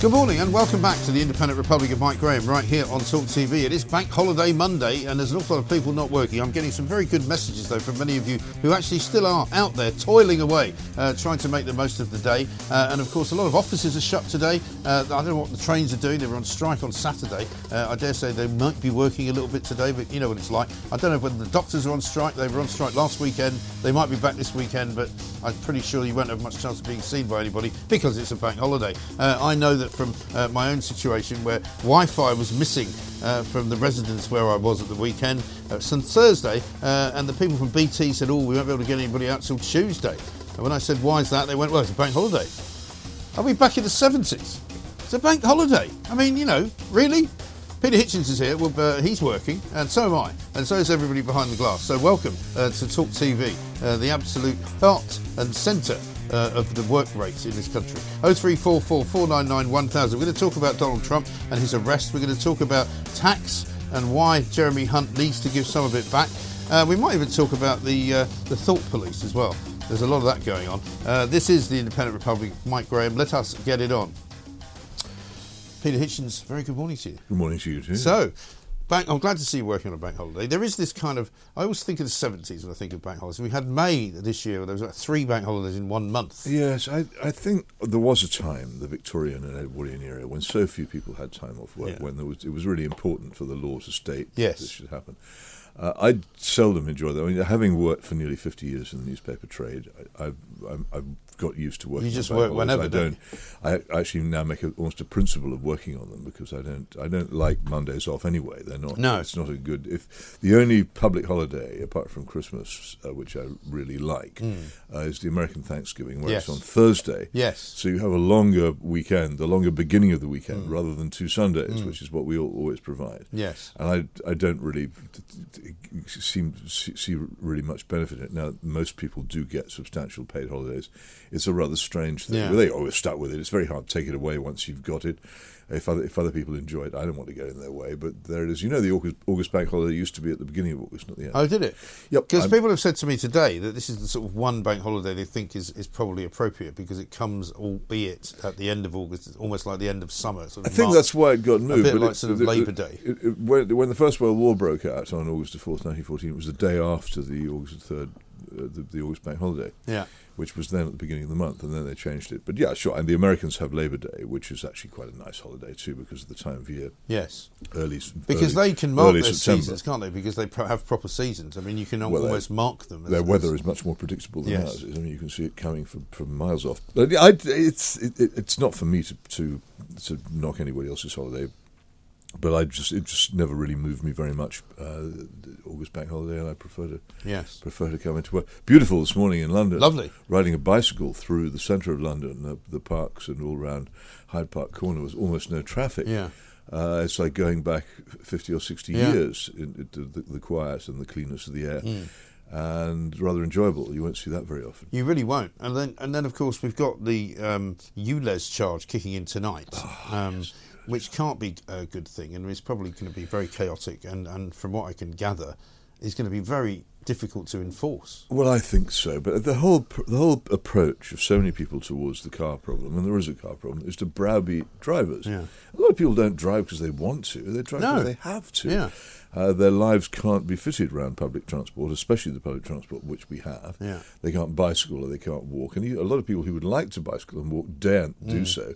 Good morning and welcome back to the Independent Republic of Mike Graham right here on Talk TV. It is Bank Holiday Monday and there's an awful lot of people not working. I'm getting some very good messages though from many of you who actually still are out there toiling away, uh, trying to make the most of the day. Uh, and of course, a lot of offices are shut today. Uh, I don't know what the trains are doing. They were on strike on Saturday. Uh, I dare say they might be working a little bit today, but you know what it's like. I don't know whether the doctors are on strike. They were on strike last weekend. They might be back this weekend, but I'm pretty sure you won't have much chance of being seen by anybody because it's a bank holiday. Uh, I know that from uh, my own situation where Wi-Fi was missing uh, from the residence where I was at the weekend uh, since Thursday, uh, and the people from BT said, "Oh, we won't be able to get anybody out till Tuesday." And when I said, "Why is that?" they went, "Well, it's a bank holiday." Are we back in the 70s? It's a bank holiday. I mean, you know, really? Peter Hitchens is here. Well, uh, he's working, and so am I, and so is everybody behind the glass. So, welcome uh, to Talk TV, uh, the absolute heart and centre uh, of the work rates in this country. 0344 499 1000. We're going to talk about Donald Trump and his arrest. We're going to talk about tax and why Jeremy Hunt needs to give some of it back. Uh, we might even talk about the uh, the thought police as well. There's a lot of that going on. Uh, this is the Independent Republic. Mike Graham. Let us get it on. Peter Hitchens, very good morning to you. Good morning to you too. So, bank, I'm glad to see you working on a bank holiday. There is this kind of, I always think of the 70s when I think of bank holidays. We had May this year, there was like three bank holidays in one month. Yes, I, I think there was a time, the Victorian and Edwardian era, when so few people had time off work, Yeah. when there was, it was really important for the law to state Yes. that this should happen. Uh, I seldom enjoy that. I mean, having worked for nearly 50 years in the newspaper trade, I, I've, I'm, I've got used to working. You just work whenever, I don't. I actually now make a, almost a principle of working on them because I don't. I don't like Mondays off anyway. They're not. No. it's not a good. If the only public holiday apart from Christmas, uh, which I really like, uh, is the American Thanksgiving, where. Yes. it's on Thursday. Yes. So you have a longer weekend, the longer beginning of the weekend, Hmm. rather than two Sundays, which is what we all, always provide. Yes. And I, I don't really seem see, see really much benefit in it. Now, most people do get substantial paid holidays. It's a rather strange thing. Yeah. Well, they always stuck with it. It's very hard to take it away once you've got it. If other, if other people enjoy it, I don't want to get in their way. But there it is. You know, the August, August bank holiday used to be at the beginning of August, not the end. Oh, did it? Yep, Because people have said to me today that this is the sort of one bank holiday they think is, is probably appropriate because it comes, albeit at the end of August, it's almost like the end of summer. Sort I of think March. that's why it got moved. A bit like it- sort of the- Labour Day. It, it, when, when the First World War broke out on August the 4th, 1914, it was the day after the August 3rd, uh, the, the August Bank holiday. Yeah. Which was then at the beginning of the month, and then they changed it. But yeah, sure. And the Americans have Labor Day, which is actually quite a nice holiday too, because of the time of year, Yes. early Because early- they can mark their September. seasons, can't they? Because they pro- have proper seasons. I mean, you can Well, they- almost mark them. as- Their weather is much more predictable than Yes. ours is. I mean, you can see it coming from, from miles off. But I, it's it, it- it's not for me to, to to knock anybody else's holiday, but I just it just never really moved me very much. Uh, the August bank holiday, and I prefer to Yes. prefer to come into work. Beautiful this morning in London. Lovely. Riding a bicycle through the centre of London, the, the parks and all round Hyde Park Corner was almost no traffic. Yeah. Uh, it's like going back 50 or 60 Yeah. years into the, the quiet and the cleanness of the air. Hmm. And rather enjoyable. You won't see that very often. You really won't. And then, and then, of course, we've got the um, ULEZ charge kicking in tonight, Ah, um, which can't be a good thing, and it's probably going to be very chaotic. And, and from what I can gather, is going to be very difficult to enforce. Well, I think so, but the whole the whole approach of so many people towards the car problem, and there is a car problem, is to browbeat drivers. Yeah. A lot of people don't drive because they want to; they drive No. because they have to. Yeah. Uh, their lives can't be fitted around public transport, especially the public transport which we have. Yeah. They can't bicycle or they can't walk, and you, a lot of people who would like to bicycle and walk daren't Mm. do so.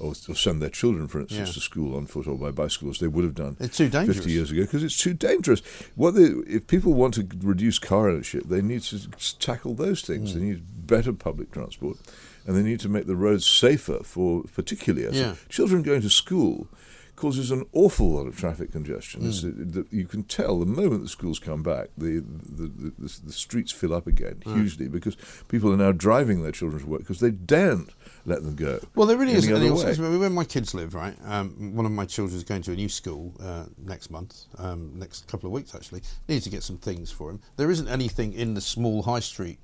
Or, or send their children, for instance, Yeah. to school on foot or by bicycle as they would have done It's too dangerous. 50 years ago because it's too dangerous. What they, if people want to reduce car ownership, they need to tackle those things. Hmm. They need better public transport, and they need to make the roads safer for particularly Yeah. children going to school. Causes an awful lot of traffic congestion. Uh, you can tell the moment the schools come back, the the, the, the, the streets fill up again Hmm. hugely because people are now driving their children to work because they daren't let them go. Well, there really any isn't any way. Where my kids live, right? Um, one of my children is going to a new school uh, next month, um, next couple of weeks actually. Needs to get some things for him. There isn't anything in the small high street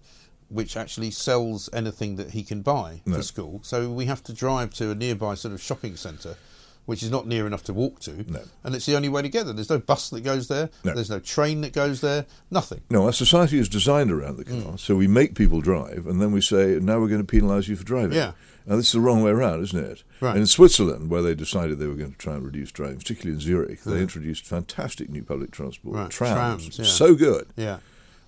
which actually sells anything that he can buy No. for school. So we have to drive to a nearby sort of shopping centre. Which is not near enough to walk to, No. and it's the only way to get there. There's no bus that goes there. No. There's no train that goes there. Nothing. No, our society is designed around the car. Mm. So we make people drive, and then we say, now we're going to penalise you for driving. Yeah. Now, this is the wrong way around, isn't it? Right. And in Switzerland, where they decided they were going to try and reduce driving, particularly in Zurich, they Yeah. introduced fantastic new public transport, Right, trams, trams, yeah. so good. Yeah.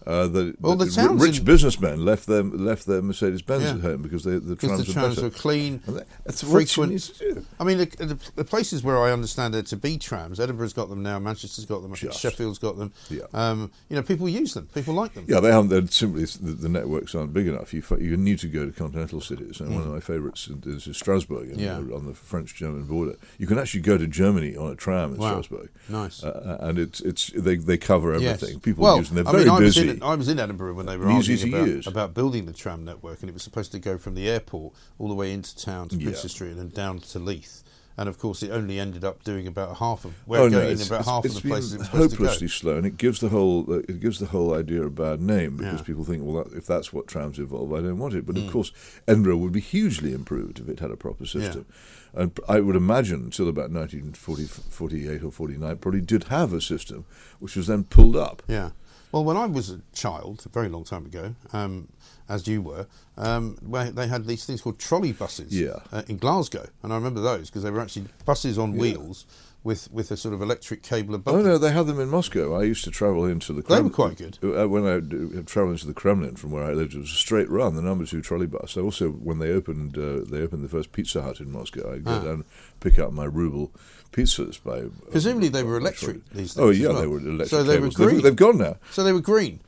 Uh, that Well, the towns rich in- businessmen left their left their Mercedes Benz Yeah. at home because they, the trams the are trams were clean, that- that's frequent. need to do. I mean, the, the, the places where I understand there to be trams, Edinburgh's got them now, Manchester's got them. Sheffield's got them. Yeah. Um, you know, people use them, people like them. Yeah, they haven't. They're simply the, the networks aren't big enough. You you need to go to continental cities, and one of my favourites is is Strasbourg, Mm. Yeah. on the French-German border. You can actually go to Germany on a tram in Wow. Strasbourg. Nice. uh, and it's it's they they cover Yes. everything. People well, use them. They're I very mean, busy. In, I was in Edinburgh when they were arguing about, about building the tram network, and it was supposed to go from the airport all the way into town to Yeah. Princes Street and then down to Leith. And of course, it only ended up doing about half of where Oh going no, in it's, about it's- half it's of the places it been was supposed to go. hopelessly slow, and it gives the whole uh, it gives the whole idea a bad name because Yeah. people think, well, that, if that's what trams involve, I don't want it. But Mm. of course, Edinburgh would be hugely improved if it had a proper system. And I would imagine until about 1948 or 49, probably did have a system which was then pulled up. Yeah. Well, when I was a child, a very long time ago, um, as you were, um, where they had these things called trolley buses Yeah. uh, in Glasgow, and I remember those because they were actually buses on wheels with, with a sort of electric cable above. Oh no, they had them in Moscow. I used to travel into the. They were Kremlin. quite good. Uh, when I d- travelled into the Kremlin from where I lived, it was a straight run. The number two trolley bus. So also, when they opened, uh, they opened the first Pizza Hut in Moscow. I'd go Ah. down, pick up my ruble pizzas by. uh, Presumably they were electric, these Oh things as yeah, well. they were electric. So they were cables. They've- green. They've, gone now. So they were green.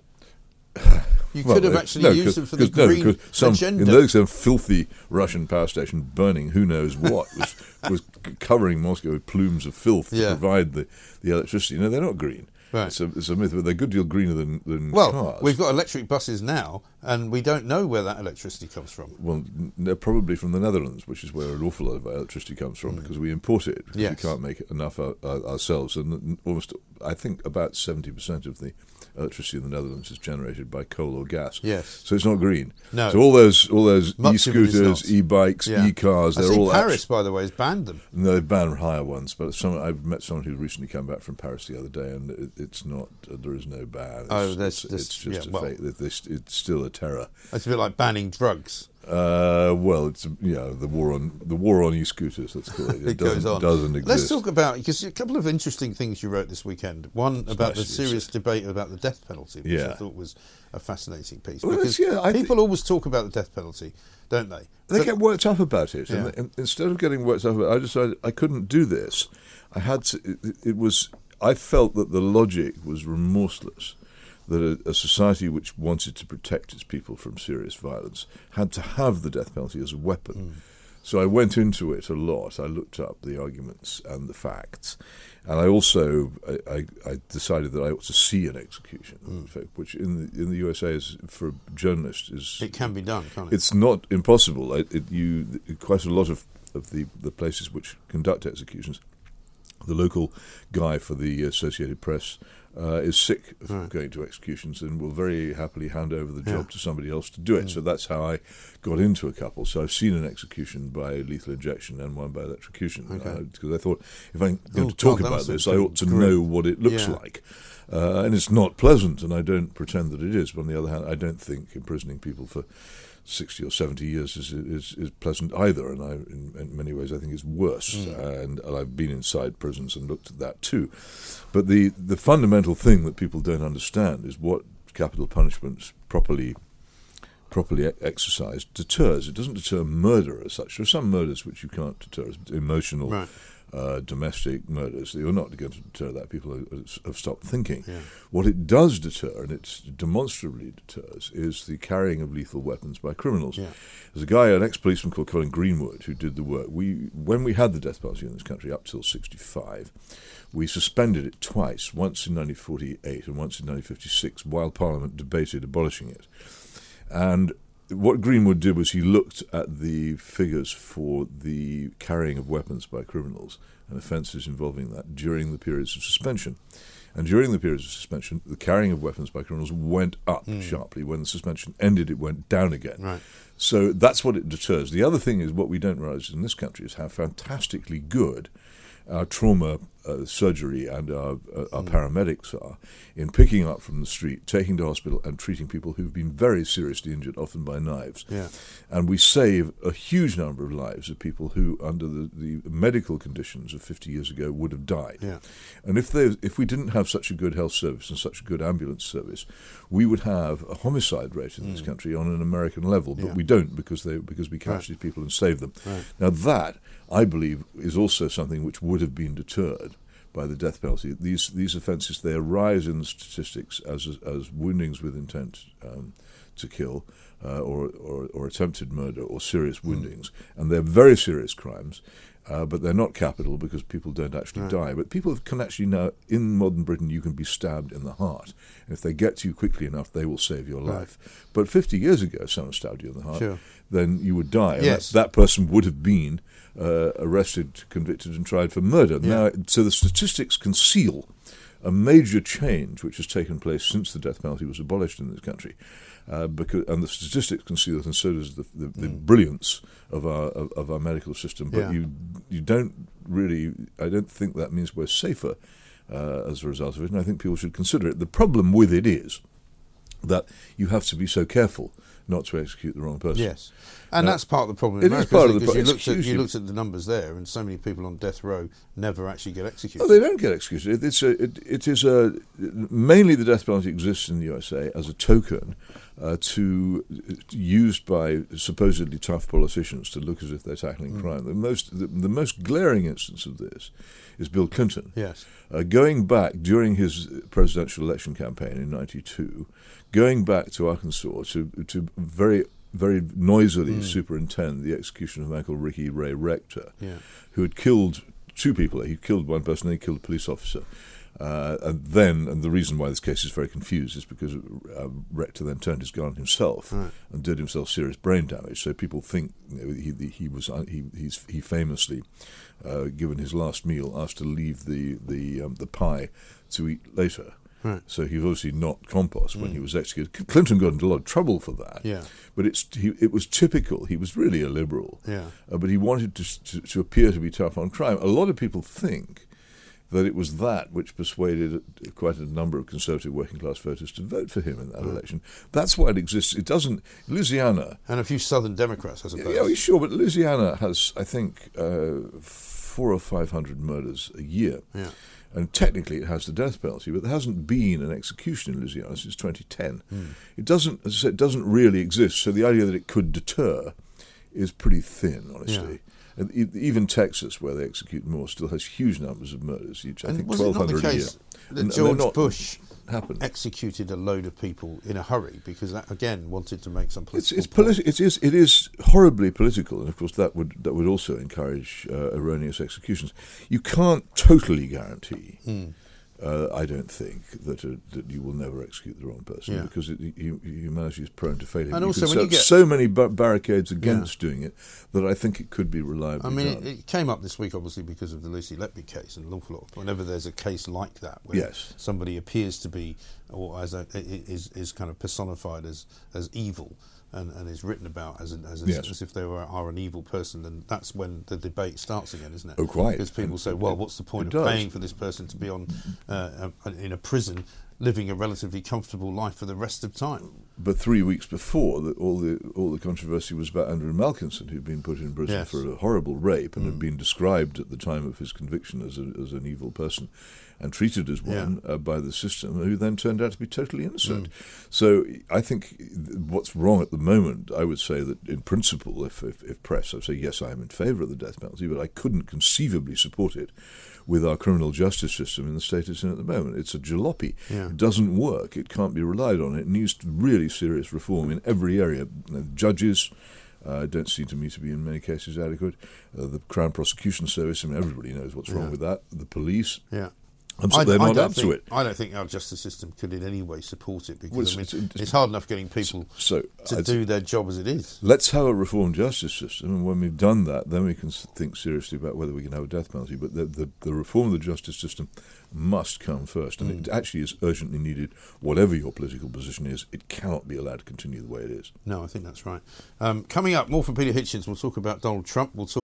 You Well, could have uh, actually no, used them for the green some, agenda. In those some filthy Russian power station burning who knows what was was covering Moscow with plumes of filth Yeah. to provide the, the electricity. No, they're not green. Right. It's a, it's a myth, but they're a good deal greener than, than well, cars. we've got electric buses now, and we don't know where that electricity comes from. Well, n- they're probably from the Netherlands, which is where an awful lot of electricity comes from, mm. because we import it because Mm. Yes. we can't make enough our, our, ourselves. And almost, I think, about seventy percent of the electricity in the Netherlands is generated by coal or gas. Yes. so it's not green. No. So all those all those Much of it is e-scooters, e-bikes, Yeah. e-cars, I they're see all Paris, actu- by the way, has banned them. no, they've banned higher ones, but some, I've met someone who recently came back from Paris the other day, and it, it's not. Uh, there is no ban. It's, Oh, there's- it's, there's- it's just yeah, a well- fake. It- It's, it's still a terror. It's a bit like banning drugs. Uh, well, it's you know the war on the war on e-scooters. Let's call it. It, It doesn't, goes on. doesn't exist. Let's talk about because a couple of interesting things you wrote this weekend. One about the serious debate about the death penalty, which I thought was a fascinating piece. Well, because yeah, people always talk about the death penalty, don't they? They But- get worked up about it, Yeah. and, and instead of getting worked up, about it, I decided I couldn't do this. I had to. It, it was. I felt that the logic was remorseless. That a, a society which wanted to protect its people from serious violence had to have the death penalty as a weapon. Hmm. So I went into it a lot. I looked up the arguments and the facts, and I also I, I, I decided that I ought to see an execution, fact, which in the, in the USA is for a journalist is it can be done, can't it? it's not impossible. It, it, you quite a lot of, of the, the places which conduct executions. The local guy for the Associated Press uh, is sick of Right. going to executions and will very happily hand over the job Yeah. to somebody else to do it. So that's how I got into a couple. So I've seen an execution by lethal injection and one by electrocution Okay. because I thought if I'm going Oh, to talk God, about this, I ought to grim. know what it looks Yeah. like. Uh, and it's not pleasant, and I don't pretend that it is. But on the other hand, I don't think imprisoning people for sixty or seventy years is is, is pleasant either. And I, in, in many ways, I think it's worse. Hmm. And, and I've been inside prisons and looked at that too. But the the fundamental thing that people don't understand is what capital punishments properly properly exercised, deters. It doesn't deter murder as such. There are some murders which you can't deter, emotional, Right. Uh, domestic murders. You're not going to deter that. People have- have stopped thinking. Yeah. What it does deter, and it demonstrably deters, is the carrying of lethal weapons by criminals. Yeah. There's a guy, an ex-policeman called Colin Greenwood, who did the work. We, when we had the death penalty in this country up till '65, we suspended it twice, once in 1948 and once in 1956, while Parliament debated abolishing it. And what Greenwood did was he looked at the figures for the carrying of weapons by criminals and offences involving that during the periods of suspension. And during the periods of suspension, the carrying of weapons by criminals went up hmm. sharply. When the suspension ended, it went down again. Right. So that's what it deters. The other thing is what we don't realise in this country is how fantastically good our trauma uh, surgery and our, uh, our paramedics are in picking up from the street, taking to hospital, and treating people who've been very seriously injured, often by knives. Yeah. And we save a huge number of lives of people who, under the, the medical conditions of 50 years ago, would have died. Yeah. And if they, if we didn't have such a good health service and such a good ambulance service, we would have a homicide rate in this country on an American level. But Mm. Yeah. we don't because they because we catch Right. these people and save them. Right. Now that I believe is also something which would have been deterred by the death penalty. These these offences they arise in the statistics as as woundings with intent um, to kill. Uh, or, or, or attempted murder or serious Hmm. woundings, and they're very serious crimes, uh, but they're not capital because people don't actually die. But people can actually now, in modern Britain, you can be stabbed in the heart. And if they get to you quickly enough, they will save your Right. life. But 50 years ago, if someone stabbed you in the heart, Sure. then you would die. And Yes. that, that person would have been uh, arrested, convicted, and tried for murder. Now, so the statistics conceal a major change which has taken place since the death penalty was abolished in this country. Uh, because and the statistics can see it, and so does the, the, the brilliance of our of, of our medical system. But Mm. Yeah. you you don't really. I don't think that means we're safer uh, as a result of it. And I think people should consider it. The problem with it is that you have to be so careful not to execute the wrong person. Yes, and Now, that's part of the problem. it is America, part isn't of the because pro- you looked at you looked at the numbers there, and so many people on death row never actually get executed. Oh, they don't get executed. It's a, it, it is a mainly the death penalty exists in the USA as a token uh, to used by supposedly tough politicians to look as if they're tackling crime. The most the, the most glaring instance of this is Bill Clinton. Yes. Uh, going back during his presidential election campaign in '92, going back to Arkansas to to very very noisily superintend the execution of a man called Ricky Ray Rector, Yeah. who had killed two people. He killed one person, then he killed a police officer. Uh, and then, and the reason why this case is very confused is because uh, Rector then turned his gun on himself Right. and did himself serious brain damage. So people think you know, he, he was uh, he he's, he famously, uh, given his last meal, asked to leave the the um, the pie to eat later. Right. So he was obviously not compos when he was executed. Clinton got into a lot of trouble for that. Yeah. But it's he, it was typical. He was really a liberal. Yeah. Uh, but he wanted to, to to appear to be tough on crime. A lot of people think that it was that which persuaded quite a number of conservative working class voters to vote for him in that election. That's why it exists. It doesn't. Louisiana. and a few Southern Democrats, I suppose. Yeah, sure, but Louisiana has, I think, uh, four or five hundred murders a year. Yeah. And technically, it has the death penalty, but there hasn't been an execution in Louisiana since 2010. Hmm. It doesn't, as I said, it doesn't really exist. So the idea that it could deter is pretty thin, honestly. And even Texas, where they execute more, still has huge numbers of murders each. I And think the 1,200 a year. that And- George Bush happened. executed a load of people in a hurry because that again wanted to make some political it's point. politi- it is it is horribly political, and of course that would that would also encourage uh, erroneous executions. You can't totally guarantee. Hmm. Uh, I don't think that uh, that you will never execute the wrong person Yeah. because it, hu- humanity is prone to failing. And you also when you get- so many ba- barricades against doing it that I think it could be reliably I mean, it, it came up this week, obviously, because of the Lucy Letby case, and an awful lot. Whenever there's a case like that, where Yes. somebody appears to be, or as a, is is kind of personified as as evil, and, and is written about as an, as, a, Yes. as if they were, are an evil person, then that's when the debate starts again, isn't it? Oh, quite. Because people And say, well, what's the point of does. paying for this person to be on uh, uh, in a prison living a relatively comfortable life for the rest of time. But three weeks before, the, all the all the controversy was about Andrew Malkinson, who'd been put in prison Yes. for a horrible rape and Mm. had been described at the time of his conviction as, a, as an evil person and treated as one uh, by the system, who then turned out to be totally innocent. Mm. So I think what's wrong at the moment, I would say that in principle, if, if, if pressed, I'd say yes, I am in favour of the death penalty, but I couldn't conceivably support it with our criminal justice system in the state it's in at the moment. It's a jalopy. Yeah. It doesn't work. It can't be relied on. It needs really serious reform in every area. Judges uh, don't seem to me to be in many cases adequate. Uh, the Crown Prosecution Service, I mean, everybody knows what's Yeah. wrong with that. The police, Yeah. So they're I not don't up think, to it. I don't think our justice system could in any way support it because Well, I mean, it's- it's, it's- hard enough getting people So to I'd- do their job as it is. Let's have a reformed justice system, and when we've done that, then we can think seriously about whether we can have a death penalty. But the, the, the reform of the justice system must come first, and Mm. it actually is urgently needed. Whatever your political position is, it cannot be allowed to continue the way it is. No, I think that's right. Um, coming up, more from Peter Hitchens. We'll talk about Donald Trump. We'll talk.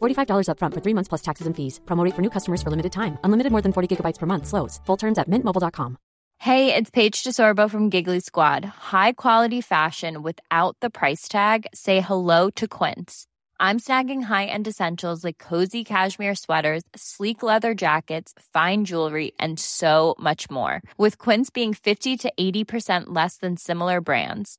$45 upfront for three months plus taxes and fees. Promo rate for new customers for limited time. Unlimited more than 40 gigabytes per month. Slows. Full terms at mintmobile.com. Hey, it's Paige DeSorbo from Giggly Squad. High quality fashion without the price tag. Say hello to Quince. I'm snagging high-end essentials like cozy cashmere sweaters, sleek leather jackets, fine jewelry, and so much more. With Quince being 50 to 80% less than similar brands.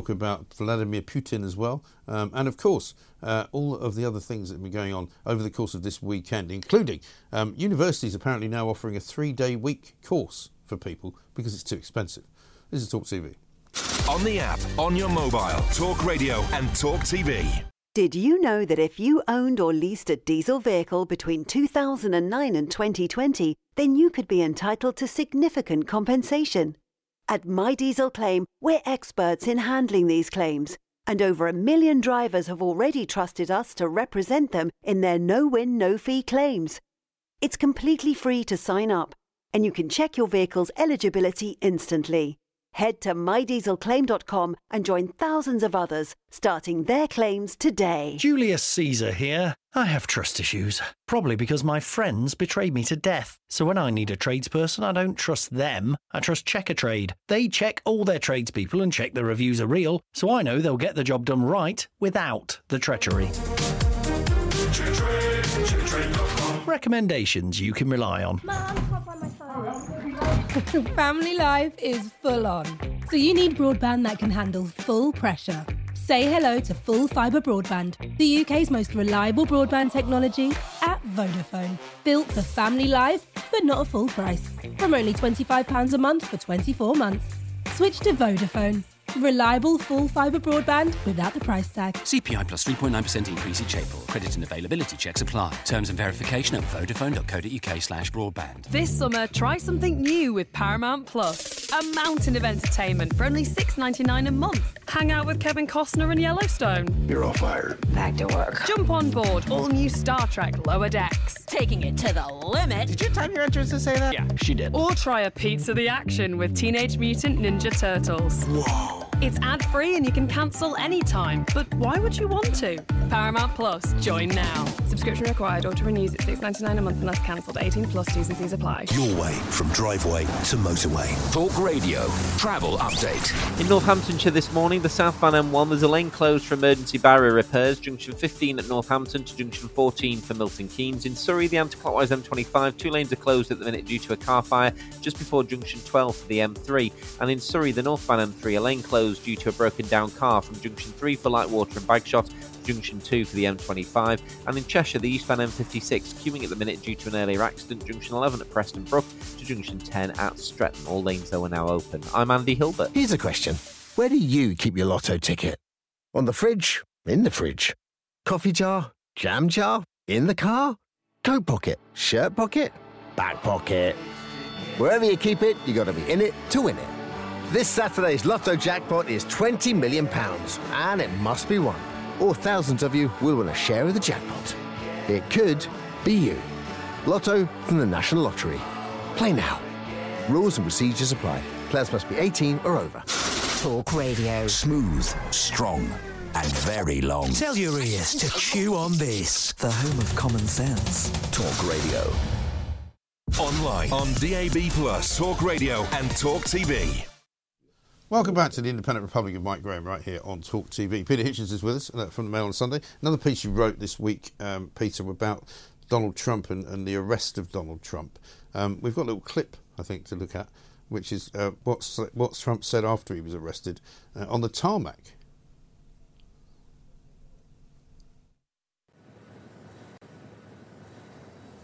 Talk about Vladimir Putin as well, um, and of course, uh, all of the other things that have been going on over the course of this weekend, including um, universities apparently now offering a three day week course for people because it's too expensive. This is Talk TV. On the app, on your mobile, Talk Radio and Talk TV. Did you know that if you owned or leased a diesel vehicle between 2009 and 2020, then you could be entitled to significant compensation? At My Diesel Claim, we're experts in handling these claims, and over a million drivers have already trusted us to represent them in their no win, no fee claims. It's completely free to sign up, and you can check your vehicle's eligibility instantly. Head to mydieselclaim.com and join thousands of others starting their claims today. Julius Caesar here. I have trust issues, probably because my friends betrayed me to death. So when I need a tradesperson, I don't trust them. I trust Checkatrade. They check all their tradespeople and check the reviews are real, so I know they'll get the job done right without the treachery. Recommendations you can rely on. Family life is full on. So you need broadband that can handle full pressure. Say hello to Full Fibre Broadband, the UK's most reliable broadband technology at Vodafone. Built for family life, but not a full price. From only £25 a month for 24 months. Switch to Vodafone. Reliable full fibre broadband without the price tag. CPI plus 3.9% increase each April. Credit and availability checks apply. Terms and verification at vodafone.co.uk slash broadband. This summer, try something new with Paramount Plus. A mountain of entertainment for only $6.99 a month. Hang out with Kevin Costner and Yellowstone. You're all fired. Back to work. Jump on board all new Star Trek Lower Decks. Taking it to the limit. Did you time your entrance to say that? Yeah, she did. Or try a Pizza the Action with Teenage Mutant Ninja Turtles. Whoa. It's ad free and you can cancel anytime. But why would you want to? Paramount Plus. Join now. Subscription required. Auto renews at six ninety nine a month unless cancelled. 18 plus T's and C's apply. Your way from driveway to motorway. Talk Radio. Travel update. In Northamptonshire this morning, the southbound M1 there's a lane closed for emergency barrier repairs. Junction 15 at Northampton to junction 14 for Milton Keynes. In Surrey, the anti-clockwise M25, two lanes are closed at the minute due to a car fire just before junction 12 for the M3. And in Surrey, the northbound M3, a lane closed due to a broken down car from junction 3 for Lightwater and Bagshot to junction 2 for the M25. And in Cheshire, the eastbound M56 queuing at the minute due to an earlier accident, junction 11 at Preston Brook to junction 10 at Stretton. All lanes though are now open. I'm Andy Hilbert. Here's a question Where do you keep your lotto ticket? On the fridge? In the fridge? Coffee jar? Jam jar? In the car? Coat pocket? Shirt pocket? Back pocket? Wherever you keep it, you've got to be in it to win it. This Saturday's Lotto jackpot is £20 million, and it must be won. Or thousands of you will win a share of the jackpot. It could be you. Lotto from the National Lottery. Play now. Rules and procedures apply. Players must be 18 or over. Talk Radio. Smooth, strong, and very long. Tell your ears to chew on this. The home of common sense. Talk Radio. Online, on DAB, Plus, Talk Radio, and Talk TV. Welcome back to the Independent Republic of Mike Graham right here on Talk TV. Peter Hitchens is with us uh, from the Mail on Sunday. Another piece you wrote this week, um, Peter, about Donald Trump and, and, the arrest of Donald Trump. Um, we've got a little clip, I think, to look at, which is uh, what's, what Trump said after he was arrested uh, on the tarmac.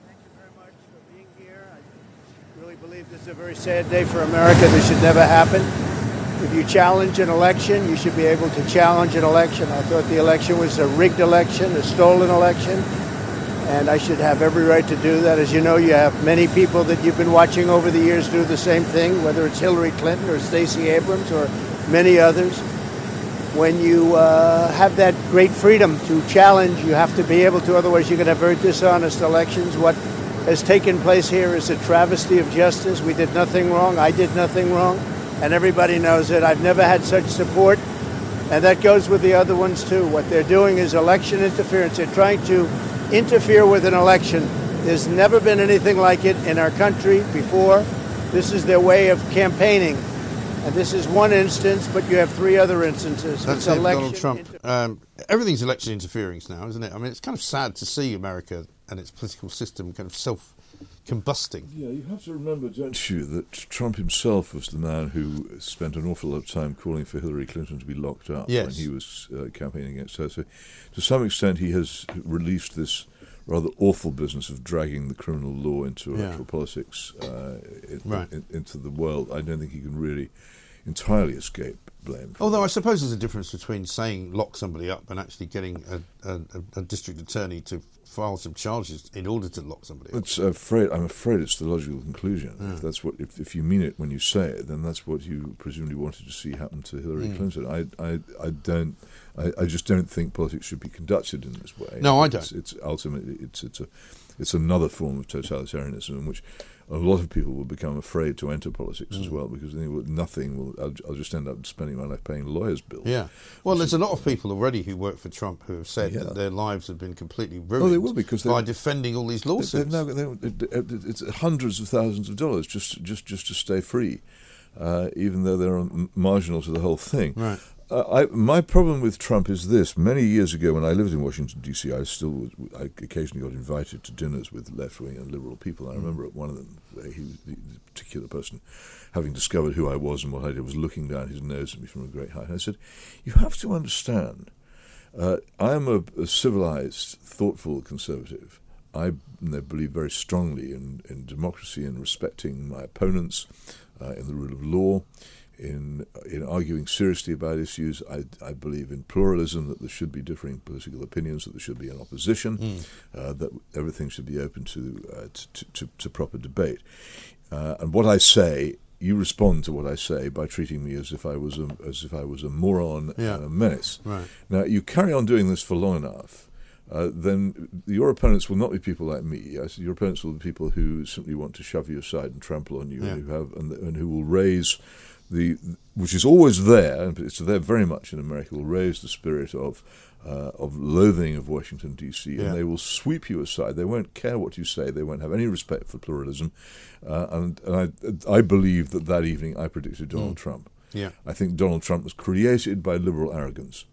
Thank you very much for being here. I really believe this is a very sad day for America. This should never happen. If you challenge an election, you should be able to challenge an election. I thought the election was a rigged election, a stolen election, and I should have every right to do that. As you know, you have many people that you've been watching over the years do the same thing, whether it's Hillary Clinton or Stacey Abrams or many others. When you uh, have that great freedom to challenge, you have to be able to, otherwise, you're going to have very dishonest elections. What has taken place here is a travesty of justice. We did nothing wrong. I did nothing wrong. And everybody knows it. I've never had such support. And that goes with the other ones too. What they're doing is election interference. They're trying to interfere with an election. There's never been anything like it in our country before. This is their way of campaigning. And this is one instance, but you have three other instances. That's it, Donald Trump. Um, everything's election interference now, isn't it? I mean, it's kind of sad to see America and its political system kind of self combusting. Yeah, you have to remember, don't you, that Trump himself was the man who spent an awful lot of time calling for Hillary Clinton to be locked up yes. when he was uh, campaigning against her. So, to some extent, he has released this rather awful business of dragging the criminal law into electoral yeah. politics uh, in, right. in, into the world. I don't think he can really entirely escape blame. Although I suppose there's a difference between saying lock somebody up and actually getting a, a, a district attorney to file some charges in order to lock somebody up. It's afraid, I'm afraid it's the logical conclusion. Yeah. If that's what, if, if you mean it when you say it, then that's what you presumably wanted to see happen to Hillary Mm. Clinton. I, I, I don't, I, I just don't think politics should be conducted in this way. No, I don't. It's, it's ultimately it's it's a it's another form of totalitarianism in which a lot of people will become afraid to enter politics as Mm. well because they think, well, nothing will. I'll, I'll just end up spending my life paying lawyers' bills. Yeah. Well, there's a lot of people already who work for Trump who have said Yeah. that their lives have been completely ruined Oh, they will because by defending all these lawsuits. They've now it's hundreds of thousands of dollars just just just to stay free, uh, even though they're marginal to the whole thing. Right. Uh, I, my problem with Trump is this: many years ago, when I lived in Washington D.C., I still was, I occasionally got invited to dinners with left wing and liberal people. I Mm. remember at one of them, uh, he, the, the particular person, having discovered who I was and what I did, was looking down his nose at me from a great height. And I said, "You have to understand." Uh, I am a, a civilized, thoughtful conservative. I believe very strongly in, in democracy and respecting my opponents, uh, in the rule of law, in in arguing seriously about issues. I, I believe in pluralism, that there should be differing political opinions, that there should be an opposition, Mm. uh, that everything should be open to uh, to, to, to proper debate. Uh, and what I say, you respond to what I say by treating me as if I was a, as if I was a moron Yeah. and a menace. Right. Now you carry on doing this for long enough. Uh, then your opponents will not be people like me. Your opponents will be people who simply want to shove you aside and trample on you, Yeah. and who have and, and who will raise the which is always there, and it's there very much in America. Will raise the spirit of uh, of loathing of Washington D.C. Yeah. and they will sweep you aside. They won't care what you say. They won't have any respect for pluralism, uh, and and I I believe that that evening I predicted Donald Mm. Trump. Yeah. I think Donald Trump was created by liberal arrogance,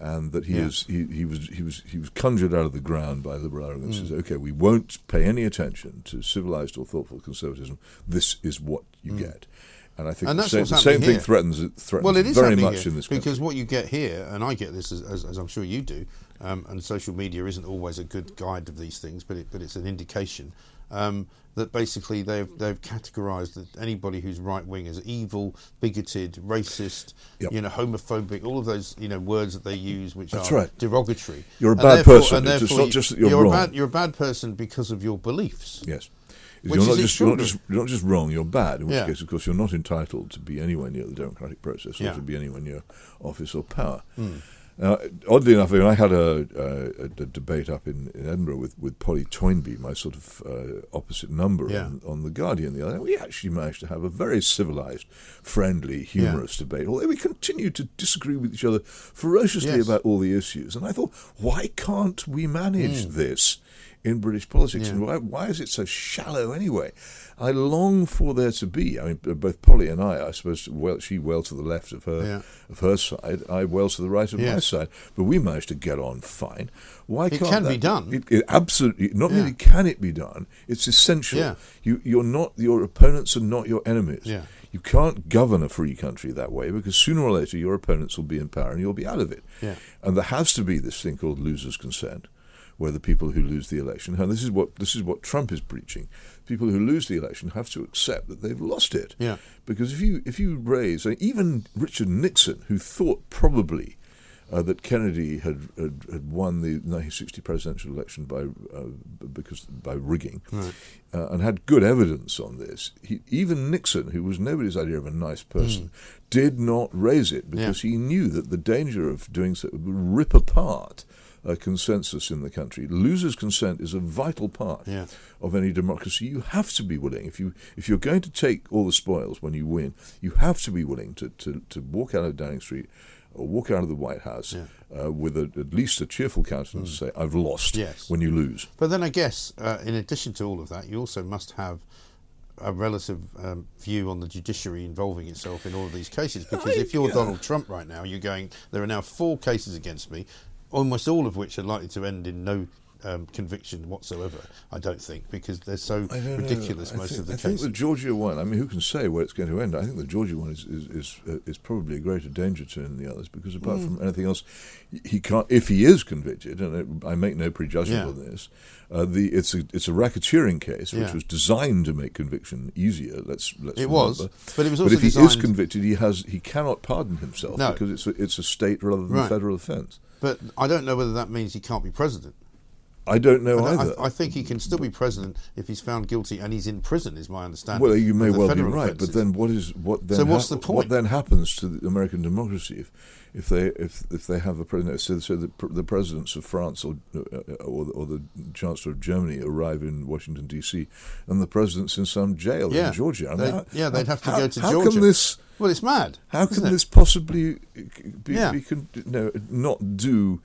and that he Yeah. is he, he was he was he was conjured out of the ground by liberal arrogance. Mm. Says, okay, we won't pay any attention to civilized or thoughtful conservatism. This is what you Mm. get, and I think and the same, the same thing threatens it threatens well, it is very much in this country. because what you get here, and I get this as, as, as I'm sure you do, um, and social media isn't always a good guide of these things, but it, but it's an indication um, that basically they've they've categorised that anybody who's right wing as evil, bigoted, racist, Yep. you know, homophobic, all of those you know words that they use which That's are right. derogatory. You're a bad person. It's not just that you're a wrong. bad you're a bad person because of your beliefs. Yes. Which you're not is just you're not just you're not just wrong. You're bad. In which Yeah. case, of course, you're not entitled to be anywhere near the democratic process or Yeah. to be anywhere near office or power. Mm. Now, oddly enough, I, mean, I had a, a, a debate up in, in Edinburgh with, with Polly Toynbee, my sort of uh, opposite number Yeah. on, on the Guardian the other. day. We actually managed to have a very civilised, friendly, humorous debate. Although we continued to disagree with each other ferociously Yes. about all the issues, and I thought, why can't we manage Mm. this in British politics, Yeah. and why, why is it so shallow anyway? I long for there to be. I mean, both Polly and I, I suppose, well, she well to the left of her Yeah. of her side, I well to the right of my side, but we managed to get on fine. Why It can't can that be done. It, it absolutely. Not Yeah. only can it be done, it's essential. Yeah. You, you're not your opponents are not your enemies. Yeah. You can't govern a free country that way because sooner or later your opponents will be in power and you'll be out of it. Yeah. And there has to be this thing called losers' consent, where the people who lose the election, and this is what this is what Trump is preaching. People who lose the election have to accept that they've lost it. Yeah. Because if you if you raise even Richard Nixon, who thought probably uh, that Kennedy had, had had won the 1960 presidential election by uh, because by rigging, Right. uh, and had good evidence on this. He, even Nixon, who was nobody's idea of a nice person, did not raise it because he knew that the danger of doing so would rip apart a consensus in the country. Losers' consent is a vital part Yeah. of any democracy. You have to be willing if you if you're going to take all the spoils when you win. You have to be willing to to, to walk out of Downing Street. Or walk out of the White House uh, with a, at least a cheerful countenance. To say, "I've lost." Yes. When you lose, But then I guess, uh, in addition to all of that, you also must have a relative um, view on the judiciary involving itself in all of these cases. Because if you're Donald Trump right now, you're going, there are now four cases against me, almost all of which are likely to end in no um, conviction whatsoever, I don't think, because they're so I don't know. ridiculous, most think, of the I think the Georgia one. I mean, who can say where it's going to end? I think the Georgia one is is is, uh, is probably a greater danger to him than the others because apart Mm. from anything else, he can't. If he is convicted, and it, I make no prejudgment Yeah. on this, uh, the it's a it's a racketeering case which Yeah. was designed to make conviction easier. Let's let's It was, remember. but it was also if he is convicted, he has he cannot pardon himself No. because it's a, it's a state rather than a federal offence. But I don't know whether that means he can't be president. I don't know I, either. I, I think he can still be president if he's found guilty and he's in prison, is my understanding. Well, you may well be right, offences. but then what is what then? So what's hap- the point? What then happens to the American democracy if if they if if they have a president? So, so the, the presidents of France or uh, or, or the Chancellor of Germany arrive in Washington D.C. and the president's in some jail Yeah. in Georgia. I mean, They'd- how- yeah, they'd have to how- go to how Georgia. How can this, Well, it's mad, How can it? this possibly be, Yeah. be con- no, not do?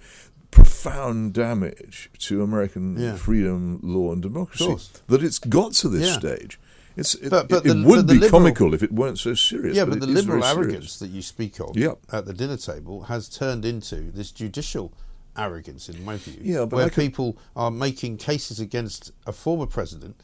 Profound damage to American Yeah. freedom, law, and democracy. That it's got to this Yeah. stage. It's, it, But- but it, the- it would but be liberal- comical if it weren't so serious. Yeah, but, the liberal very serious. arrogance that you speak of Yep. at the dinner table has turned into this judicial arrogance, in my view, Yeah, where can- people are making cases against a former president,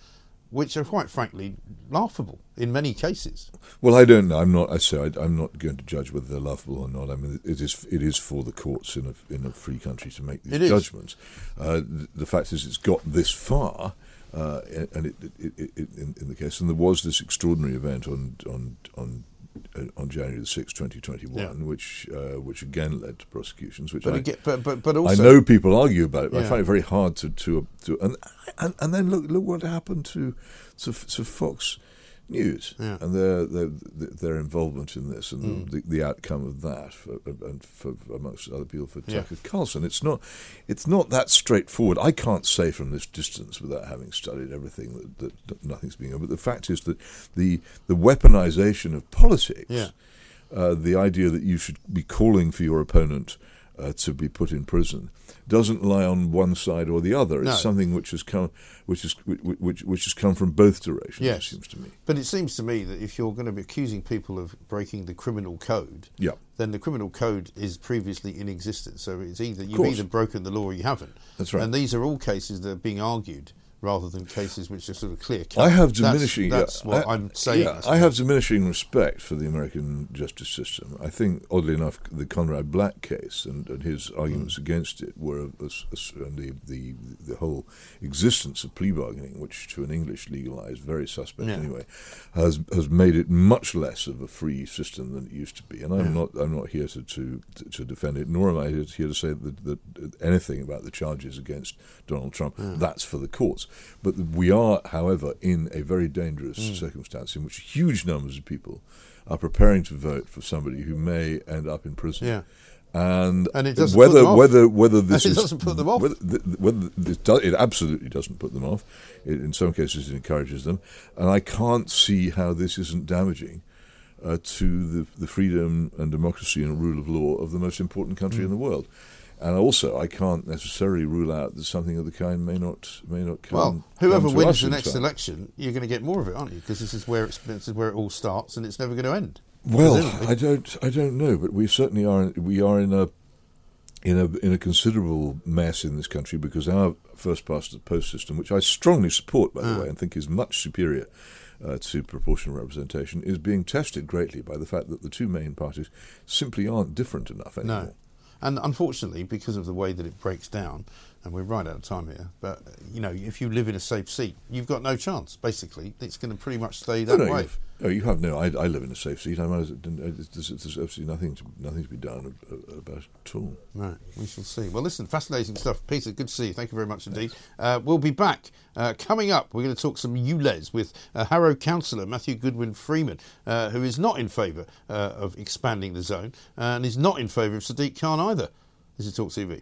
which are quite frankly laughable in many cases. Well, I don't know. I'm not. I say I, I'm not going to judge whether they're laughable or not. I mean, it is it is for the courts in a in a free country to make these It is. judgments. Uh, th- the fact is, it's got this far, uh, and it, it, it, in, in the case, and there was this extraordinary event on on on on January the sixth, twenty twenty one, which uh, which again led to prosecutions. Which But I, again- but- but- but also- I know people argue about it. But Yeah. I find it very hard to to, to and, and and then look look what happened to to, to Fox News Yeah. and their, their their involvement in this and Mm. the, the outcome of that for, and for amongst other people for Yeah. Tucker Carlson. It's not it's not that straightforward. I can't say from this distance without having studied everything that, that, that nothing's being. But the fact is that the the weaponization of politics, Yeah. uh, the idea that you should be calling for your opponent. Uh, to be put in prison doesn't lie on one side or the other. It's No. something which has come, which is which, which which has come from both directions. Yes. It seems to me. But it seems to me that if you're going to be accusing people of breaking the criminal code, Yeah. then the criminal code is previously in existence. So it's either you've either broken the law or you haven't. That's right. And these are all cases that are being argued rather than cases which are sort of clear cut. I have diminishing. That's, yeah, what I, am saying. yeah, I have diminishing respect for the American justice system. I think, oddly enough, the Conrad Black case and, and his Mm. arguments against it were, a, a, and the, the the whole existence of plea bargaining, which to an English legalized, very suspect Yeah. anyway, has has made it much less of a free system than it used to be. And I'm Yeah. not I'm not here to, to to defend it, nor am I here to say that, that anything about the charges against Donald Trump. That's for the courts. But we are, however, in a very dangerous Mm. circumstance in which huge numbers of people are preparing to vote for somebody who may end up in prison. Yeah. And, And it doesn't whether put them off. whether whether this is doesn't put them off. Whether, whether this it absolutely doesn't put them off. It, in some cases, it encourages them, and I can't see how this isn't damaging uh, to the the freedom and democracy and rule of law of the most important country Mm. in the world. And also, I can't necessarily rule out that something of the kind may not may not come. Well, whoever come wins the next time. election, you're going to get more of it, aren't you? Because this is where it's, this is where it all starts, and it's never going to end. Well, I don't, I don't know, but we certainly are. We are in a, in a, in a considerable mess in this country because our first past the post system, which I strongly support, by the Ah. way, and think is much superior uh, to proportional representation, is being tested greatly by the fact that the two main parties simply aren't different enough anymore. No. And unfortunately, because of the way that it breaks down, and we're right out of time here, but you know, if you live in a safe seat, you've got no chance. Basically, it's going to pretty much stay that no, no, way. you've- No, you have no. I, I live in a safe seat. I might as, there's, there's absolutely nothing to, nothing to be done about it at all. Right, we shall see. Well, listen, fascinating stuff. Peter, good to see you. Thank you very much indeed. Uh, we'll be back. Uh, coming up, we're going to talk some ULEZ with uh, Harrow councillor Matthew Goodwin Freeman, uh, who is not in favour uh, of expanding the zone and is not in favour of Sadiq Khan either. This is Talk TV.